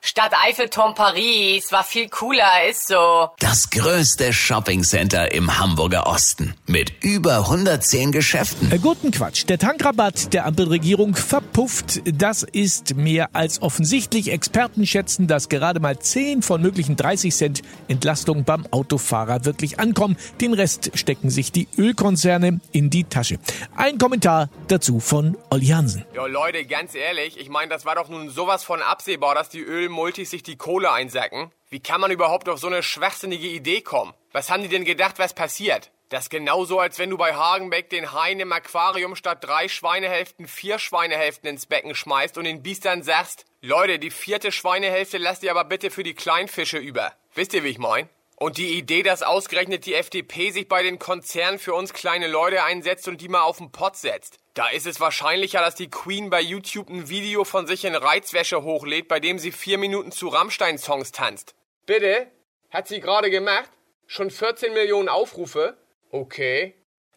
Stadt Eiffelturm Paris war viel cooler, ist so. Das größte Shoppingcenter im Hamburger Osten mit über 110 Geschäften. Äh, guten Quatsch. Der Tankrabatt der Ampelregierung verpufft. Das ist mehr als offensichtlich. Experten schätzen, dass gerade mal 10 von möglichen 30 Cent Entlastung beim Autofahrer wirklich ankommen. Den Rest stecken sich die Ölkonzerne in die Tasche. Ein Kommentar dazu von Olli Hansen. Ja, Leute, ganz ehrlich, ich meine, das war doch nun sowas von absehbar, dass die Ölmultis sich die Kohle einsacken. Wie kann man überhaupt auf so eine schwachsinnige Idee kommen? Was haben die denn gedacht, was passiert? Das ist genauso, als wenn du bei Hagenbeck den Hain im Aquarium statt drei Schweinehälften vier Schweinehälften ins Becken schmeißt und den Biestern sagst, Leute, die vierte Schweinehälfte lasst ihr aber bitte für die Kleinfische über. Wisst ihr, wie ich mein? Und die Idee, dass ausgerechnet die FDP sich bei den Konzernen für uns kleine Leute einsetzt und die mal auf den Pott setzt. Da ist es wahrscheinlicher, dass die Queen bei YouTube ein Video von sich in Reizwäsche hochlädt, bei dem sie vier Minuten zu Rammstein-Songs tanzt. Bitte? Hat sie gerade gemacht? Schon 14 Millionen Aufrufe? Okay.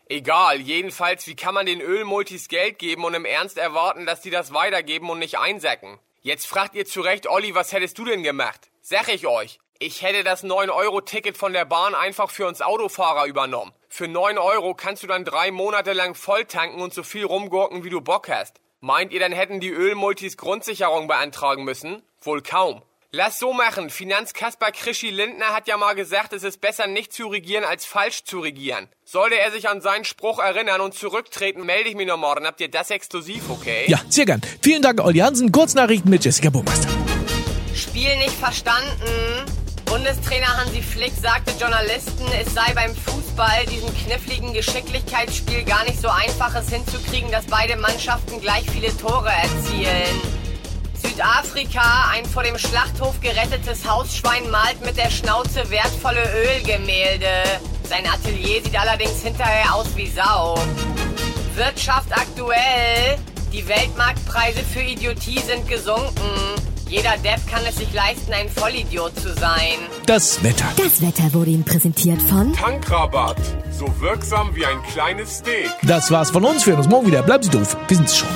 Egal, jedenfalls, wie kann man den Ölmultis Geld geben und im Ernst erwarten, dass die das weitergeben und nicht einsacken? Jetzt fragt ihr zu Recht, Olli, was hättest du denn gemacht? Sag ich euch. Ich hätte das 9-Euro-Ticket von der Bahn einfach für uns Autofahrer übernommen. Für 9 Euro kannst du dann drei Monate lang voll tanken und so viel rumgurken, wie du Bock hast. Meint ihr, dann hätten die Ölmultis Grundsicherung beantragen müssen? Wohl kaum. Lass so machen. Finanzkasper Krischi Lindner hat ja mal gesagt, es ist besser nicht zu regieren als falsch zu regieren. Sollte er sich an seinen Spruch erinnern und zurücktreten, melde ich mich noch morgen. Habt ihr das exklusiv, okay? Ja, sehr gern. Vielen Dank, Olli Hansen. Kurznachrichten mit Jessica Burmeister. Spiel nicht verstanden. Bundestrainer Hansi Flick sagte Journalisten, es sei beim Fußball, diesem kniffligen Geschicklichkeitsspiel, gar nicht so einfach, es hinzukriegen, dass beide Mannschaften gleich viele Tore erzielen. Südafrika, ein vor dem Schlachthof gerettetes Hausschwein malt mit der Schnauze wertvolle Ölgemälde. Sein Atelier sieht allerdings hinterher aus wie Sau. Wirtschaft aktuell. Die Weltmarktpreise für Idiotie sind gesunken. Jeder Depp kann es sich leisten, ein Vollidiot zu sein. Das Wetter. Das Wetter wurde Ihnen präsentiert von Tankrabatt. So wirksam wie ein kleines Steak. Das war's von uns. Wir hören uns morgen wieder. Bleiben Sie doof. Wir sind's schon.